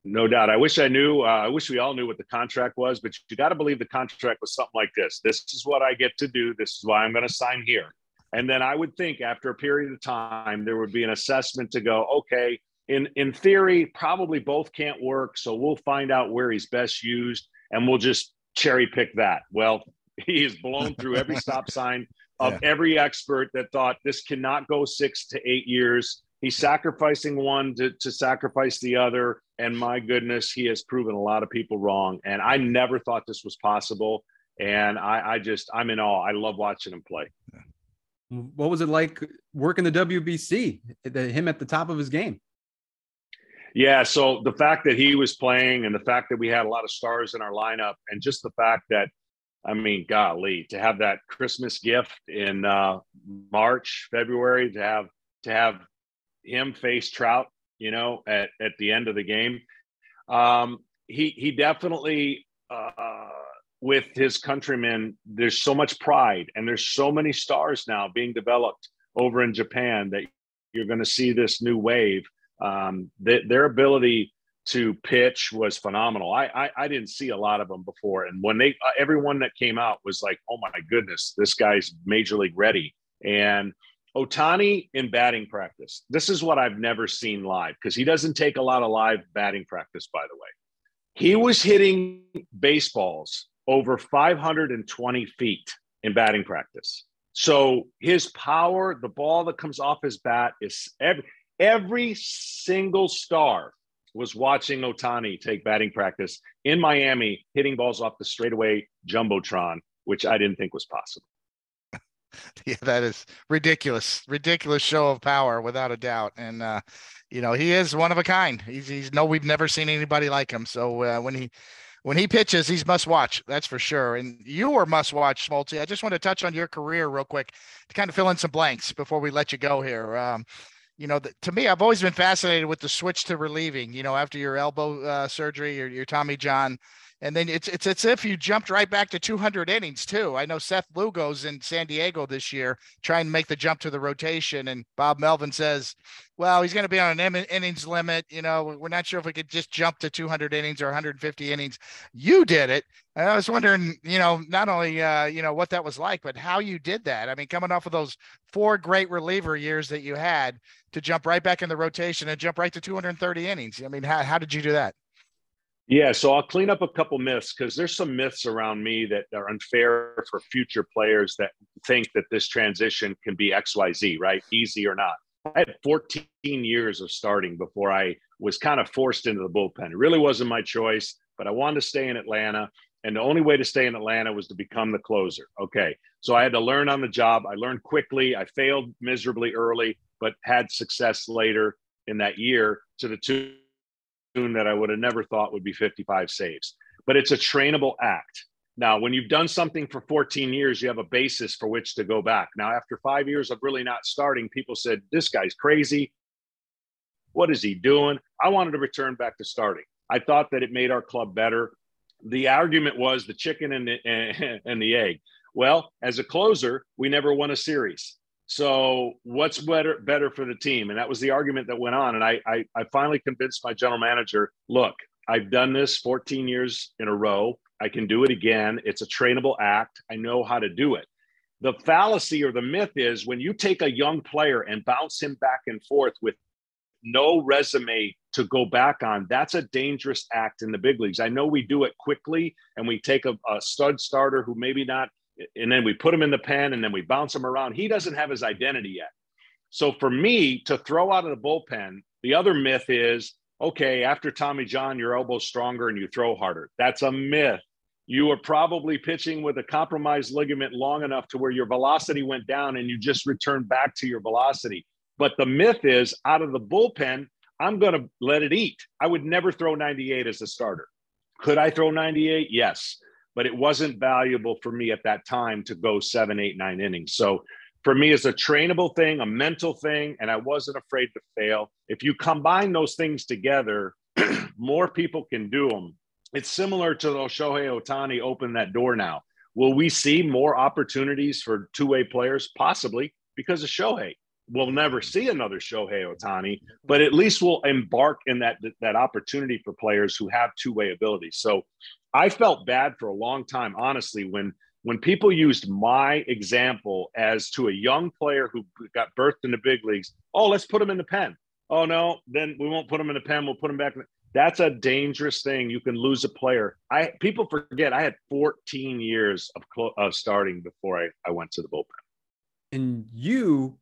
No doubt. I wish I knew. Uh, I wish we all knew what the contract was, but you got to believe the contract was something like this. This is what I get to do. This is why I'm going to sign here. And then I would think after a period of time, there would be an assessment to go, okay, in, in theory, probably both can't work. So we'll find out where he's best used and we'll just cherry pick that. Well, [laughs] he has blown through every stop sign of [laughs] yeah. every expert that thought this cannot go six to eight years. He's sacrificing one to, to sacrifice the other. And my goodness, he has proven a lot of people wrong. And I never thought this was possible. And I, I just, I'm in awe. I love watching him play. What was it like working the WBC, him at the top of his game? Yeah, so the fact that he was playing and the fact that we had a lot of stars in our lineup, and just the fact that, I mean, golly, to have that Christmas gift in uh, March, February, to have to have him face Trout, you know, at, at the end of the game. Um, he he definitely uh, with his countrymen. There's so much pride, and there's so many stars now being developed over in Japan that you're going to see this new wave. Um, th- their ability to pitch was phenomenal. I, I, I didn't see a lot of them before, and when they uh, everyone that came out was like, "Oh my goodness, this guy's major league ready." And Ohtani in batting practice. This is what I've never seen live because he doesn't take a lot of live batting practice, by the way. He was hitting baseballs over 520 feet in batting practice. So his power, the ball that comes off his bat is every, every single star was watching Ohtani take batting practice in Miami, hitting balls off the straightaway Jumbotron, which I didn't think was possible. [laughs] yeah, that is ridiculous, ridiculous show of power without a doubt. And uh, you know, he is one of a kind. He's he's no, we've never seen anybody like him. So uh, when he when he pitches, he's must watch. That's for sure. And you are must watch, Smolty. I just want to touch on your career real quick to kind of fill in some blanks before we let you go here. Um, you know, the, to me, I've always been fascinated with the switch to relieving. You know, after your elbow uh, surgery or your Tommy John and then it's it's as if you jumped right back to 200 innings too. I know Seth Lugo's in San Diego this year trying to make the jump to the rotation, and Bob Melvin says, "Well, he's going to be on an innings limit. You know, we're not sure if we could just jump to 200 innings or 150 innings." You did it. And I was wondering, you know, not only uh, you know what that was like, but how you did that. I mean, coming off of those four great reliever years that you had to jump right back in the rotation and jump right to 230 innings. I mean, how how did you do that? Yeah, so I'll clean up a couple myths because there's some myths around me that are unfair for future players that think that this transition can be XYZ, right? Easy or not. I had 14 years of starting before I was kind of forced into the bullpen. It really wasn't my choice, but I wanted to stay in Atlanta. And the only way to stay in Atlanta was to become the closer. Okay. So I had to learn on the job. I learned quickly. I failed miserably early, but had success later in that year to the tune that I would have never thought would be 55 saves. But it's a trainable act. Now, when you've done something for 14 years, you have a basis for which to go back. Now, after five years of really not starting, people said, This guy's crazy. What is he doing? I wanted to return back to starting. I thought that it made our club better. The argument was the chicken and the, [laughs] and the egg. Well, as a closer, we never won a series. So what's better better for the team? And that was the argument that went on. And I, I, I finally convinced my general manager, look, I've done this 14 years in a row. I can do it again. It's a trainable act. I know how to do it. The fallacy or the myth is when you take a young player and bounce him back and forth with no resume to go back on. That's a dangerous act in the big leagues. I know we do it quickly and we take a, a stud starter who maybe not, and then we put him in the pen and then we bounce him around. He doesn't have his identity yet. So for me to throw out of the bullpen, the other myth is okay, after Tommy John, your elbow's stronger and you throw harder. That's a myth. You were probably pitching with a compromised ligament long enough to where your velocity went down and you just returned back to your velocity. But the myth is out of the bullpen, I'm going to let it eat. I would never throw 98 as a starter. Could I throw 98? Yes. But it wasn't valuable for me at that time to go seven, eight, nine innings. So for me, it's a trainable thing, a mental thing, and I wasn't afraid to fail. If you combine those things together, [clears throat] more people can do them. It's similar to the Shohei Ohtani open that door now. Will we see more opportunities for two way players? Possibly because of Shohei we'll never see another Shohei Ohtani, but at least we'll embark in that that opportunity for players who have two way ability. So I felt bad for a long time, honestly, when when people used my example as to a young player who got birthed in the big leagues. Oh, let's put him in the pen. Oh no, then we won't put him in the pen. We'll put him back. That's a dangerous thing. You can lose a player. I people forget I had 14 years of, clo- of starting before I, I went to the bullpen. And you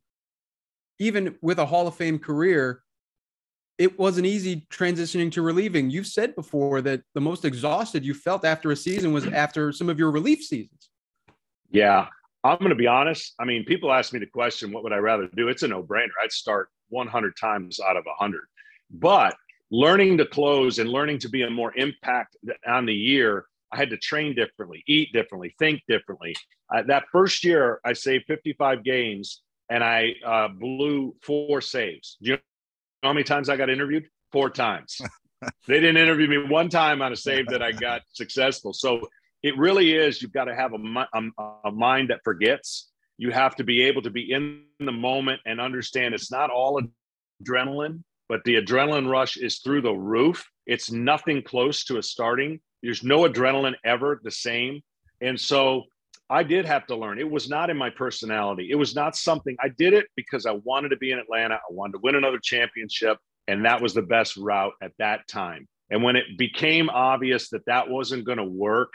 even with a Hall of Fame career, it wasn't easy transitioning to relieving. You've said before that the most exhausted you felt after a season was after some of your relief seasons. Yeah, I'm going to be honest. I mean, people ask me the question, what would I rather do? It's a no brainer. I'd start 100 times out of 100. But learning to close and learning to be a more impact on the year, I had to train differently, eat differently, think differently. Uh, that first year, I saved 55 games and I uh, blew four saves. Do you how many times I got interviewed? Four times. [laughs] they didn't interview me one time on a save that I got [laughs] successful. So it really is. You've got to have a, a, a mind that forgets. You have to be able to be in the moment and understand it's not all adrenaline, but the adrenaline rush is through the roof. It's nothing close to a starting. There's no adrenaline ever the same. And so I did have to learn. It was not in my personality. It was not something I did it because I wanted to be in Atlanta. I wanted to win another championship. And that was the best route at that time. And when it became obvious that that wasn't going to work,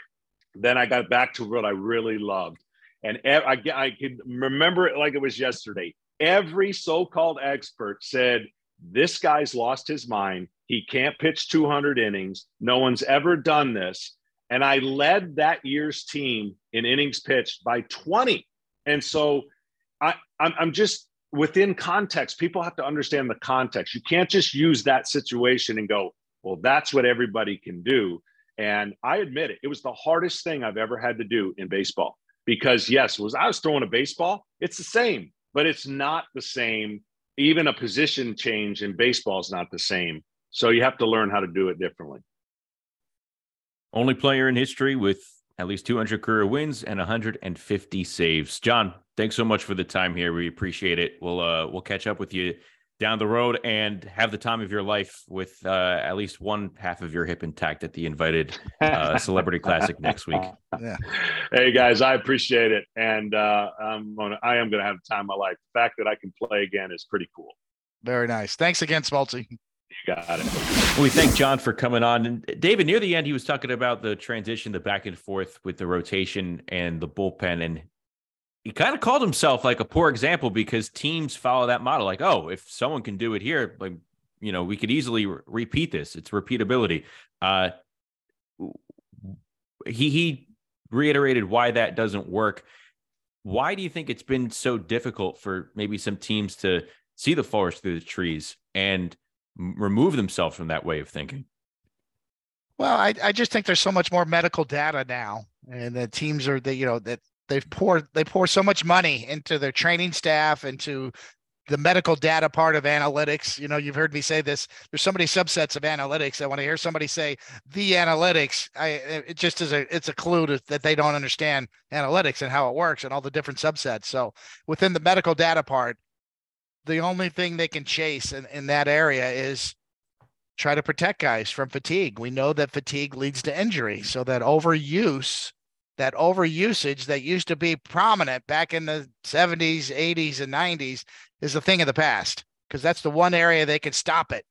then I got back to what I really loved. And I, I can remember it like it was yesterday. Every so called expert said, This guy's lost his mind. He can't pitch 200 innings. No one's ever done this and I led that year's team in innings pitched by 20. And so I, I'm, I'm just within context. People have to understand the context. You can't just use that situation and go, well, that's what everybody can do. And I admit it, it was the hardest thing I've ever had to do in baseball because, yes, was I was throwing a baseball, it's the same, but it's not the same. Even a position change in baseball is not the same. So you have to learn how to do it differently. Only player in history with at least 200 career wins and 150 saves. John, thanks so much for the time here. We appreciate it. We'll uh, we'll catch up with you down the road and have the time of your life with uh, at least one half of your hip intact at the invited uh, celebrity classic next week. [laughs] Yeah. Hey guys, I appreciate it, and uh, I'm gonna, I am going to have the time of my life. The fact that I can play again is pretty cool. Very nice. Thanks again, Smoltzy. Got it. we thank John for coming on. And David, near the end, he was talking about the transition, the back and forth with the rotation and the bullpen. And he kind of called himself like a poor example because teams follow that model. Like, oh, if someone can do it here, like, you know, we could easily re- repeat this. It's repeatability. Uh, he he reiterated why that doesn't work. Why do you think it's been so difficult for maybe some teams to see the forest through the trees and remove themselves from that way of thinking? Well, I, I just think there's so much more medical data now, and the teams are they you know that they've poured they pour so much money into their training staff into the medical data part of analytics. You know, you've heard me say this. There's so many subsets of analytics. I want to hear somebody say the analytics. I it just is a it's a clue to, that they don't understand analytics and how it works and all the different subsets. So within the medical data part, the only thing they can chase in, in that area is try to protect guys from fatigue. We know that fatigue leads to injury. So that overuse, that overusage that used to be prominent back in the 70s, 80s, and 90s is a thing of the past because that's the one area they can stop it.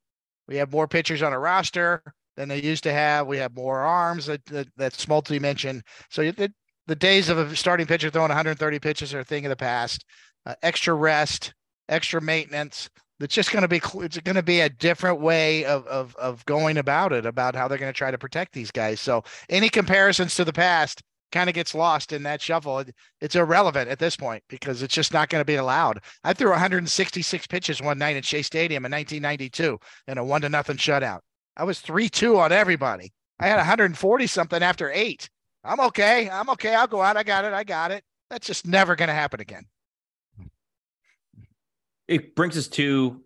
We have more pitchers on a roster than they used to have. We have more arms that, that that's multi-mentioned. So the, the days of a starting pitcher throwing 130 pitches are a thing of the past. Uh, extra rest, extra maintenance. It's just going to be it's going to be a different way of, of of going about it, about how they're going to try to protect these guys. So any comparisons to the past kind of gets lost in that shuffle. It, it's irrelevant at this point because it's just not going to be allowed. I threw 166 pitches one night at Shea Stadium in 1992 in a one to nothing shutout. I was three two on everybody. I had 140 something after eight. I'm okay. I'm okay. I'll go out. I got it. I got it. That's just never going to happen again. It brings us to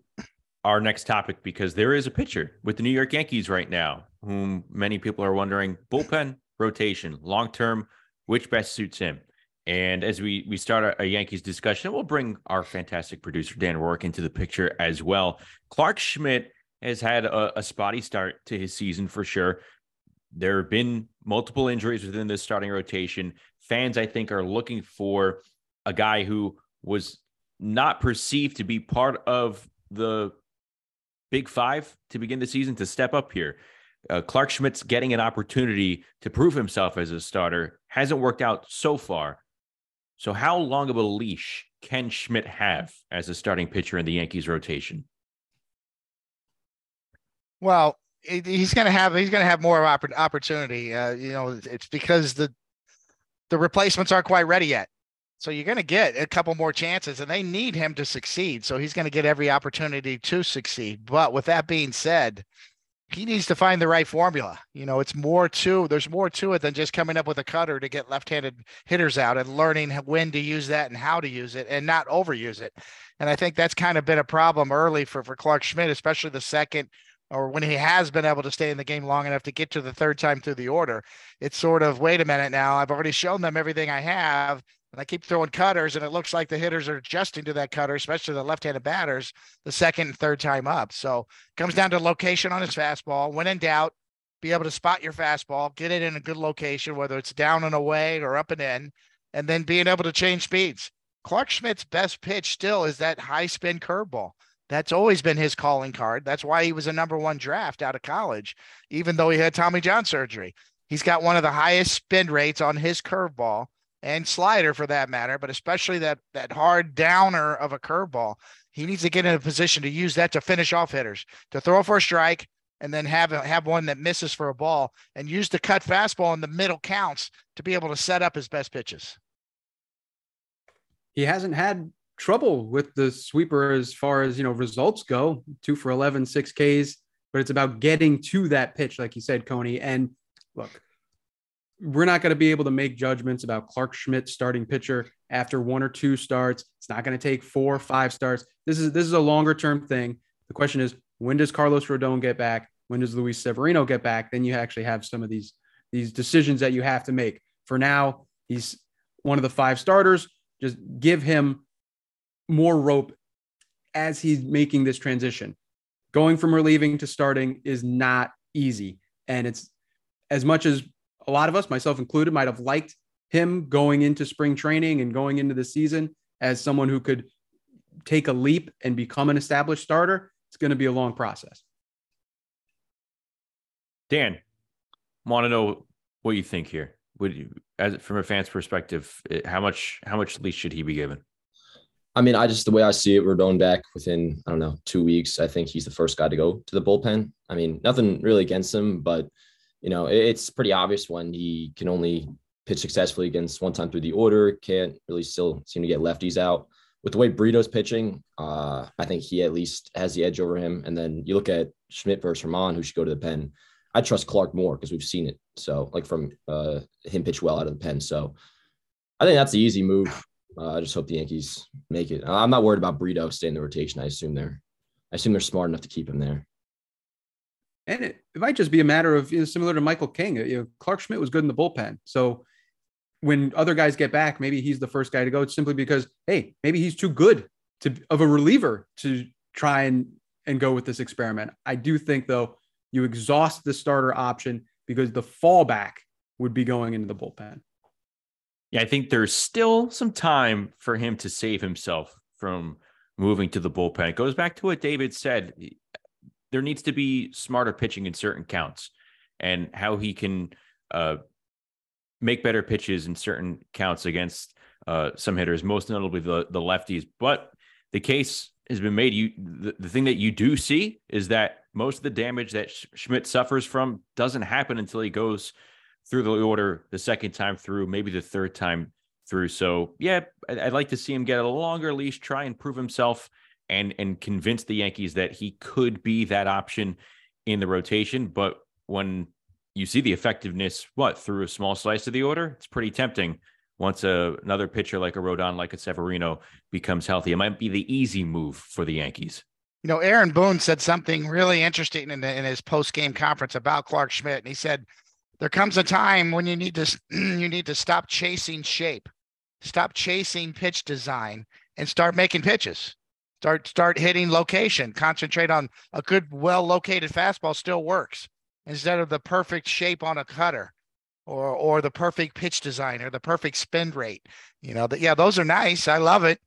our next topic because there is a pitcher with the New York Yankees right now, whom many people are wondering bullpen rotation, long term, which best suits him. And as we we start a, Yankees discussion, we'll bring our fantastic producer Dan Rourke into the picture as well. Clarke Schmidt has had a, a spotty start to his season for sure. There have been multiple injuries within this starting rotation. Fans, I think, are looking for a guy who was not perceived to be part of the big five to begin the season to step up here. Uh, Clarke Schmidt's getting an opportunity to prove himself as a starter. Hasn't worked out so far. So, how long of a leash can Schmidt have as a starting pitcher in the Yankees rotation? Well, he's going to have he's going to have more opportunity. Uh, you know, it's because the the replacements aren't quite ready yet. So you're going to get a couple more chances, and they need him to succeed. So he's going to get every opportunity to succeed. But with that being said, he needs to find the right formula. You know, it's more to there's more to it than just coming up with a cutter to get left-handed hitters out and learning when to use that and how to use it and not overuse it. And I think that's kind of been a problem early for for Clarke Schmidt, especially the second or when he has been able to stay in the game long enough to get to the third time through the order. It's sort of wait a minute now. I've already shown them everything I have and I keep throwing cutters, and it looks like the hitters are adjusting to that cutter, especially the left-handed batters, the second and third time up. So it comes down to location on his fastball. When in doubt, be able to spot your fastball, get it in a good location, whether it's down and away or up and in, and then being able to change speeds. Clarke Schmidt's best pitch still is that high spin curveball. That's always been his calling card. That's why he was a number one draft out of college, even though he had Tommy John surgery. He's got one of the highest spin rates on his curveball and slider for that matter, but especially that that hard downer of a curveball. He needs to get in a position to use that to finish off hitters, to throw for a strike, and then have have one that misses for a ball, and use the cut fastball in the middle counts to be able to set up his best pitches. He hasn't had trouble with the sweeper as far as you know results go. Two for 11, six Ks, but it's about getting to that pitch, like you said, Coney. And look, we're not going to be able to make judgments about Clarke Schmidt starting pitcher after one or two starts. It's not going to take four or five starts. This is this is a longer term thing. The question is, when does Carlos Rodon get back? When does Luis Severino get back? Then you actually have some of these these decisions that you have to make. For now, he's one of the five starters. Just give him more rope as he's making this transition. Going from relieving to starting is not easy. And it's as much as a lot of us, myself included, might have liked him going into spring training and going into the season as someone who could take a leap and become an established starter. It's going to be a long process. Dan, want to know what you think here. Would you, as from a fan's perspective, how much how much leash should he be given? I mean, I just the way I see it, Rodon back within I don't know two weeks. I think he's the first guy to go to the bullpen. I mean, nothing really against him, but you know, it's pretty obvious when he can only pitch successfully against one time through the order, can't really still seem to get lefties out. With the way Brito's pitching, uh, I think he at least has the edge over him. And then you look at Schmidt versus Herman, who should go to the pen. I trust Clarke more because we've seen it. So, like from uh, him pitch well out of the pen. So, I think that's the easy move. Uh, I just hope the Yankees make it. I'm not worried about Brito staying in the rotation. I assume they're, I assume they're smart enough to keep him there. And it, it might just be a matter of you know, similar to Michael King. You know, Clarke Schmidt was good in the bullpen. So when other guys get back, maybe he's the first guy to go simply because, hey, maybe he's too good to of a reliever to try and and go with this experiment. I do think though you exhaust the starter option because the fallback would be going into the bullpen. Yeah, I think there's still some time for him to save himself from moving to the bullpen. It goes back to what David said there needs to be smarter pitching in certain counts and how he can uh, make better pitches in certain counts against uh, some hitters, most notably the the lefties. But the case has been made. You the, the thing that you do see is that most of the damage that Schmidt suffers from doesn't happen until he goes through the order the second time through, maybe the third time through. So yeah, I'd like to see him get a longer leash, try and prove himself, and and convince the Yankees that he could be that option in the rotation. But when you see the effectiveness, what through a small slice of the order, it's pretty tempting. Once a, another pitcher like a Rodon, like a Severino, becomes healthy, it might be the easy move for the Yankees. You know, Aaron Boone said something really interesting in, in his post game conference about Clarke Schmidt, and he said, "There comes a time when you need to [clears throat] you need to stop chasing shape, stop chasing pitch design, and start making pitches." Start start hitting location. Concentrate on a good, well located fastball still works instead of the perfect shape on a cutter or or the perfect pitch design or the perfect spin rate. You know, that yeah, those are nice. I love it.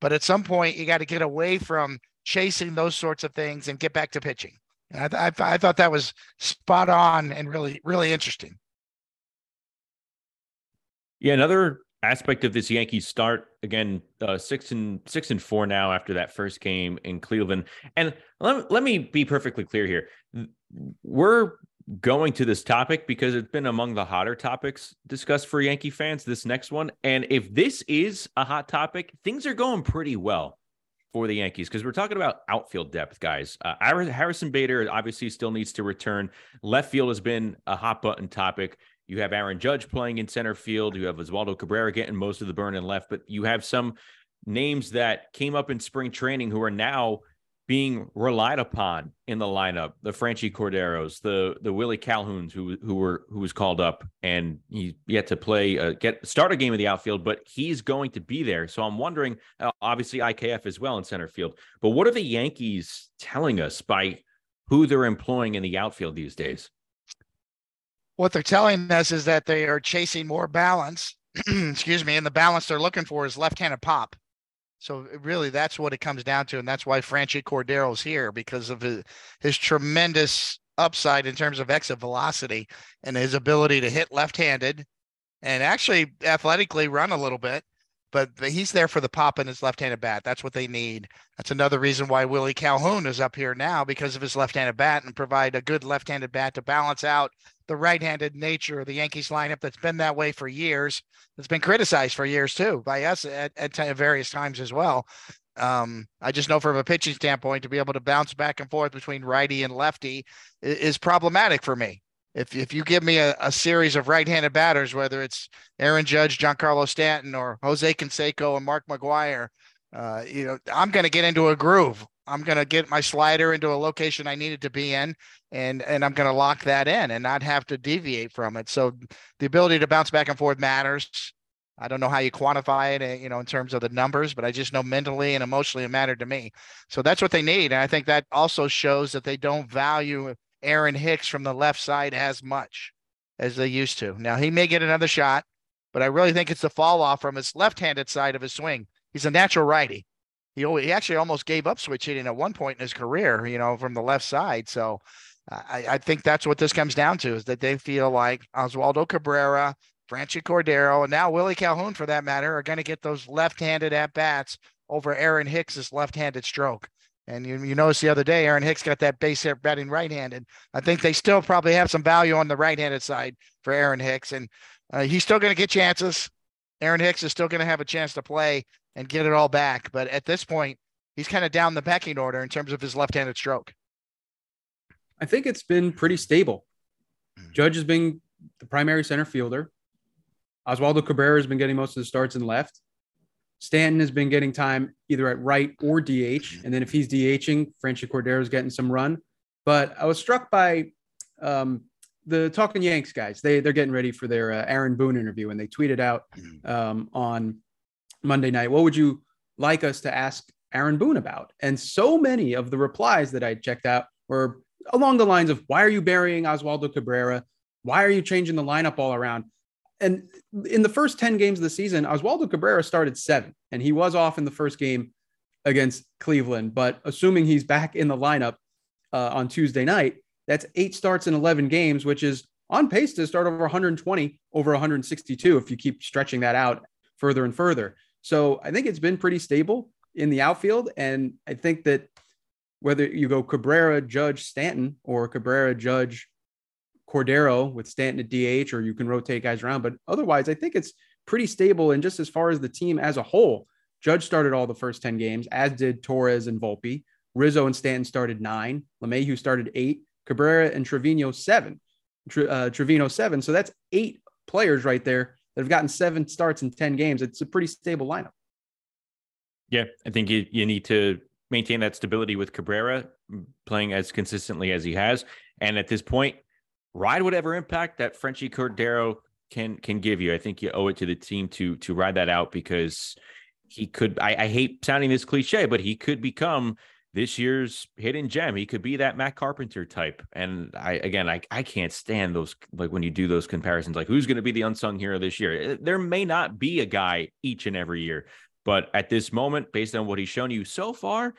But at some point you got to get away from chasing those sorts of things and get back to pitching. And I, I, I thought that was spot on and really, really interesting. Yeah, another aspect of this Yankees start again, uh, six and six and four now after that first game in Cleveland. And let, let me be perfectly clear here. We're going to this topic because it's been among the hotter topics discussed for Yankee fans. This next one, and if this is a hot topic, things are going pretty well for the Yankees because we're talking about outfield depth, guys. Uh, Harrison Bader obviously still needs to return. Left field has been a hot button topic. You have Aaron Judge playing in center field. You have Oswaldo Cabrera getting most of the burn and left, but you have some names that came up in spring training who are now being relied upon in the lineup. The Franchy Corderos, the the Willie Calhouns, who who were who was called up and he yet to play uh, get start a game in the outfield, but he's going to be there. So I'm wondering, uh, obviously IKF as well in center field, but what are the Yankees telling us by who they're employing in the outfield these days? What they're telling us is that they are chasing more balance. [clears throat] excuse me, and the balance they're looking for is left-handed pop. So really, that's what it comes down to, and that's why Franchy Cordero's here because of his, his tremendous upside in terms of exit velocity and his ability to hit left-handed, and actually athletically run a little bit. But he's there for the pop in his left-handed bat. That's what they need. That's another reason why Willie Calhoun is up here now because of his left-handed bat and provide a good left-handed bat to balance out the right-handed nature of the Yankees lineup that's been that way for years. It's been criticized for years too by us at, at various times as well. Um, I just know from a pitching standpoint to be able to bounce back and forth between righty and lefty is, is problematic for me. If if you give me a, a series of right-handed batters, whether it's Aaron Judge, Giancarlo Stanton, or Jose Canseco and Mark McGwire, uh, you know, I'm going to get into a groove. I'm going to get my slider into a location I needed to be in, and and I'm going to lock that in and not have to deviate from it. So the ability to bounce back and forth matters. I don't know how you quantify it, eh, you know, in terms of the numbers, but I just know mentally and emotionally it mattered to me. So that's what they need, and I think that also shows that they don't value Aaron Hicks from the left side as much as they used to. Now he may get another shot, but I really think it's the fall off from his left-handed side of his swing. He's a natural righty he, he actually almost gave up switch hitting at one point in his career, you know, from the left side. So I, I think that's what this comes down to is that they feel like Oswaldo Cabrera, Franchy Cordero, and now Willie Calhoun, for that matter, are going to get those left-handed at bats over Aaron Hicks's left-handed stroke. And you, you notice the other day, Aaron Hicks got that base hit batting right-handed. I think they still probably have some value on the right-handed side for Aaron Hicks, and uh, he's still going to get chances. Aaron Hicks is still going to have a chance to play and get it all back. But at this point, he's kind of down the pecking order in terms of his left-handed stroke. I think it's been pretty stable. Hmm. Judge has been the primary center fielder. Oswaldo Cabrera has been getting most of the starts in left. Stanton has been getting time either at right or DH. And then if he's DHing, Franchy Cordero is getting some run. But I was struck by um, the Talking Yanks guys. They, they're getting ready for their uh, Aaron Boone interview, and they tweeted out hmm. um, on Monday night, what would you like us to ask Aaron Boone about? And so many of the replies that I checked out were along the lines of, why are you burying Oswaldo Cabrera? Why are you changing the lineup all around? And in the first 10 games of the season, Oswaldo Cabrera started seven, and he was off in the first game against Cleveland. But assuming he's back in the lineup, uh, on Tuesday night. That's eight starts in 11 games, which is on pace to start over 120 over 162 if you keep stretching that out further and further. So I think it's been pretty stable in the outfield. And I think that whether you go Cabrera, Judge, Stanton, or Cabrera, Judge, Cordero with Stanton at DH, or you can rotate guys around. But otherwise, I think it's pretty stable. And just as far as the team as a whole, Judge started all the first 10 games, as did Torres and Volpe. Rizzo and Stanton started nine. LeMahieu started eight. Cabrera and Trevino seven. Uh, Trevino seven. So that's eight players right there that have gotten seven starts in 10 games. It's a pretty stable lineup. Yeah, I think you, you need to maintain that stability with Cabrera playing as consistently as he has. And at this point, ride whatever impact that Frenchy Cordero can can give you. I think you owe it to the team to to ride that out because he could. I, I hate sounding this cliche, but he could become this year's hidden gem. He could be that Matt Carpenter type. And I again, I I can't stand those like when you do those comparisons. Like who's going to be the unsung hero this year? Eh, there may not be a guy each and every year, but at this moment, based on what he's shown you so far,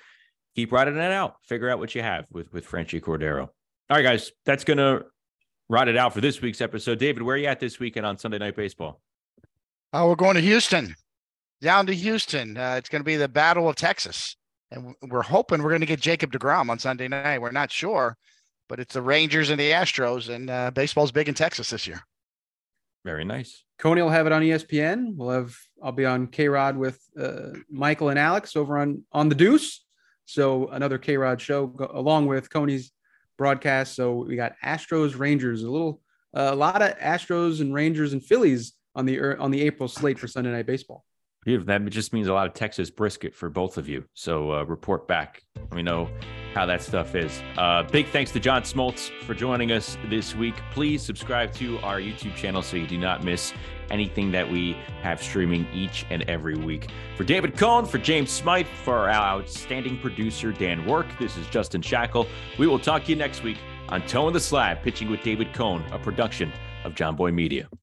keep riding it out. Figure out what you have with with Frenchy Cordero. All right, guys, that's gonna ride it out for this week's episode. David, where are you at this weekend on Sunday Night Baseball? Oh, we're going to Houston, down to Houston. Uh, it's going to be the Battle of Texas, and we're hoping we're going to get Jacob Degrom on Sunday night. We're not sure, but it's the Rangers and the Astros, and uh, baseball's big in Texas this year. Very nice. Coney will have it on ESPN. We'll have I'll be on KayRod with uh, Michael and Alex over on on the Deuce. So another KayRod show go, along with Coney's broadcast. So we got Astros, Rangers, a little, uh, a lot of Astros and Rangers and Phillies on the on the April slate for Sunday Night Baseball. Beautiful. That just means a lot of Texas brisket for both of you. So uh, report back. Let me know how that stuff is. Uh, big thanks to John Smoltz for joining us this week. Please subscribe to our YouTube channel so you do not miss anything that we have streaming each and every week. For David Cone, for James Smythe, for our outstanding producer, Dan Work, this is Justin Shackil. We will talk to you next week on Toeing the Slab, pitching with David Cone, a production of Jomboy Media.